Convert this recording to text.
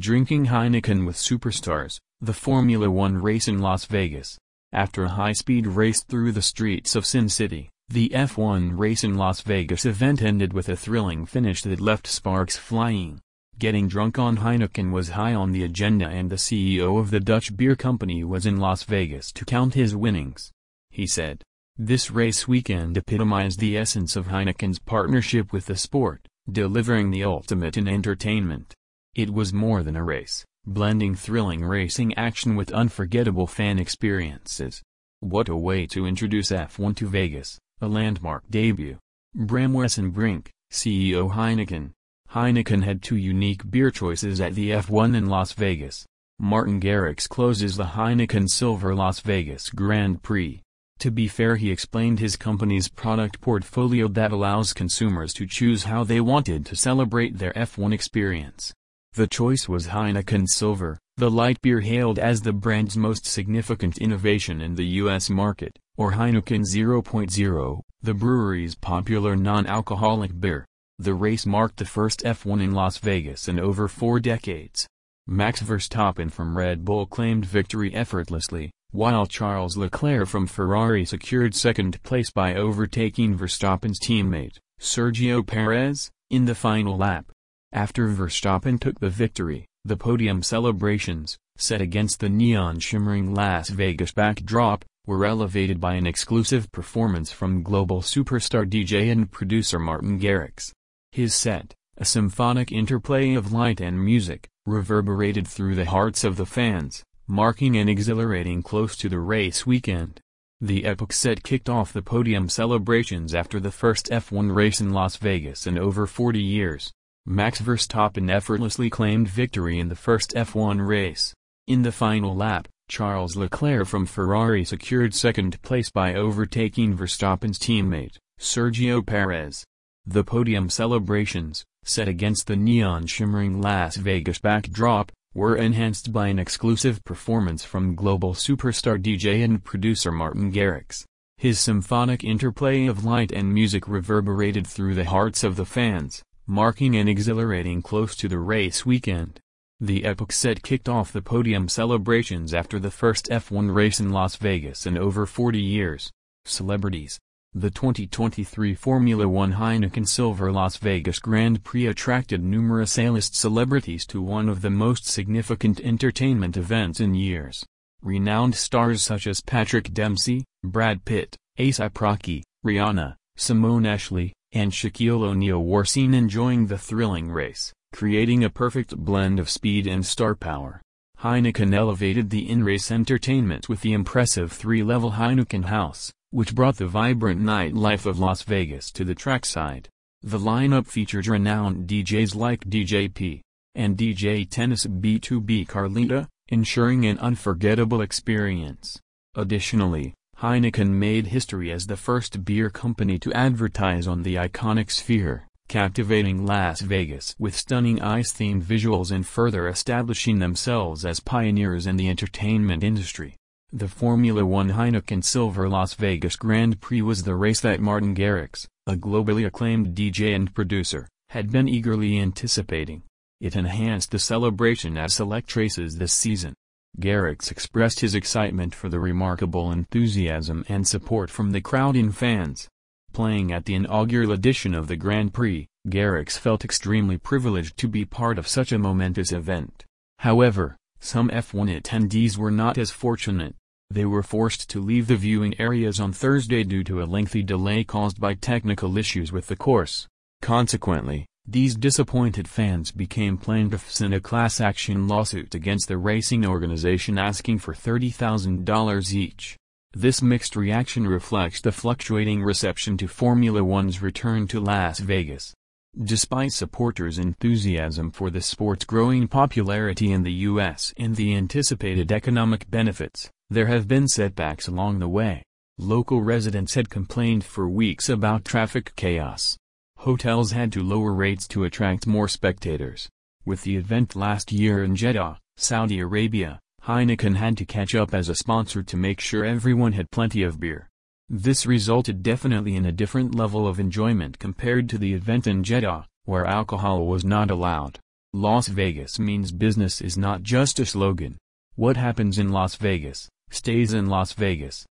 drinking Heineken with superstars, the Formula One race in Las Vegas. After a high-speed race through the streets of Sin City, the F1 race in Las Vegas event ended with a thrilling finish that left sparks flying. Getting drunk on Heineken was high on the agenda and the CEO of the Dutch beer company was in Las Vegas to count his winnings. He said, This race weekend epitomized the essence of Heineken's partnership with the sport, delivering the ultimate in entertainment. It was more than a race, blending thrilling racing action with unforgettable fan experiences. What a way to introduce F1 to Vegas, a landmark debut. Bram Westenbrink, CEO Heineken, Heineken had two unique beer choices at the F1 in Las Vegas. Martin Garrix closes the Heineken Silver Las Vegas Grand Prix. To be fair he explained his company's product portfolio that allows consumers to choose how they wanted to celebrate their F1 experience. The choice was Heineken Silver, the light beer hailed as the brand's most significant innovation in the U.S. market, or Heineken 0.0, the brewery's popular non-alcoholic beer. The race marked the first F1 in Las Vegas in over four decades. Max Verstappen from Red Bull claimed victory effortlessly, while Charles Leclerc from Ferrari secured second place by overtaking Verstappen's teammate, Sergio Perez, in the final lap. After Verstappen took the victory, the podium celebrations, set against the neon-shimmering Las Vegas backdrop, were elevated by an exclusive performance from global superstar DJ and producer Martin Garrix. His set, a symphonic interplay of light and music, reverberated through the hearts of the fans, marking an exhilarating close to the race weekend. The epic set kicked off the podium celebrations after the first F1 race in Las Vegas in over 40 years. Max Verstappen effortlessly claimed victory in the first F1 race. In the final lap, Charles Leclerc from Ferrari secured second place by overtaking Verstappen's teammate, Sergio Perez. The podium celebrations, set against the neon-shimmering Las Vegas backdrop, were enhanced by an exclusive performance from global superstar DJ and producer Martin Garrix. His symphonic interplay of light and music reverberated through the hearts of the fans, marking an exhilarating close to the race weekend. The epic set kicked off the podium celebrations after the first F1 race in Las Vegas in over 40 years. Celebrities, the 2023 Formula One Heineken Silver Las Vegas Grand Prix attracted numerous A-list celebrities to one of the most significant entertainment events in years. Renowned stars such as Patrick Dempsey, Brad Pitt, A$AP Rocky, Rihanna, Simone Ashley, and Shaquille O'Neal were seen enjoying the thrilling race, creating a perfect blend of speed and star power. Heineken elevated the in-race entertainment with the impressive three-level Heineken House, which brought the vibrant nightlife of Las Vegas to the trackside. The lineup featured renowned DJs like DJ P and DJ Tennis B2B Carlita, ensuring an unforgettable experience. Additionally, Heineken made history as the first beer company to advertise on the iconic Sphere, captivating Las Vegas with stunning ice-themed visuals and further establishing themselves as pioneers in the entertainment industry. The Formula One Heineken Silver Las Vegas Grand Prix was the race that Martin Garrix, a globally acclaimed DJ and producer, had been eagerly anticipating. It enhanced the celebration at select races this season. Garrix expressed his excitement for the remarkable enthusiasm and support from the crowd and fans. Playing at the inaugural edition of the Grand Prix, Garrix felt extremely privileged to be part of such a momentous event. However, some F1 attendees were not as fortunate. They were forced to leave the viewing areas on Thursday due to a lengthy delay caused by technical issues with the course. Consequently, these disappointed fans became plaintiffs in a class action lawsuit against the racing organization asking for $30,000 each. This mixed reaction reflects the fluctuating reception to Formula One's return to Las Vegas. Despite supporters' enthusiasm for the sport's growing popularity in the U.S. and the anticipated economic benefits, there have been setbacks along the way. Local residents had complained for weeks about traffic chaos. Hotels had to lower rates to attract more spectators. With the event last year in Jeddah, Saudi Arabia, Heineken had to catch up as a sponsor to make sure everyone had plenty of beer. This resulted definitely in a different level of enjoyment compared to the event in Jeddah, where alcohol was not allowed. Las Vegas means business is not just a slogan. What happens in Las Vegas, stays in Las Vegas.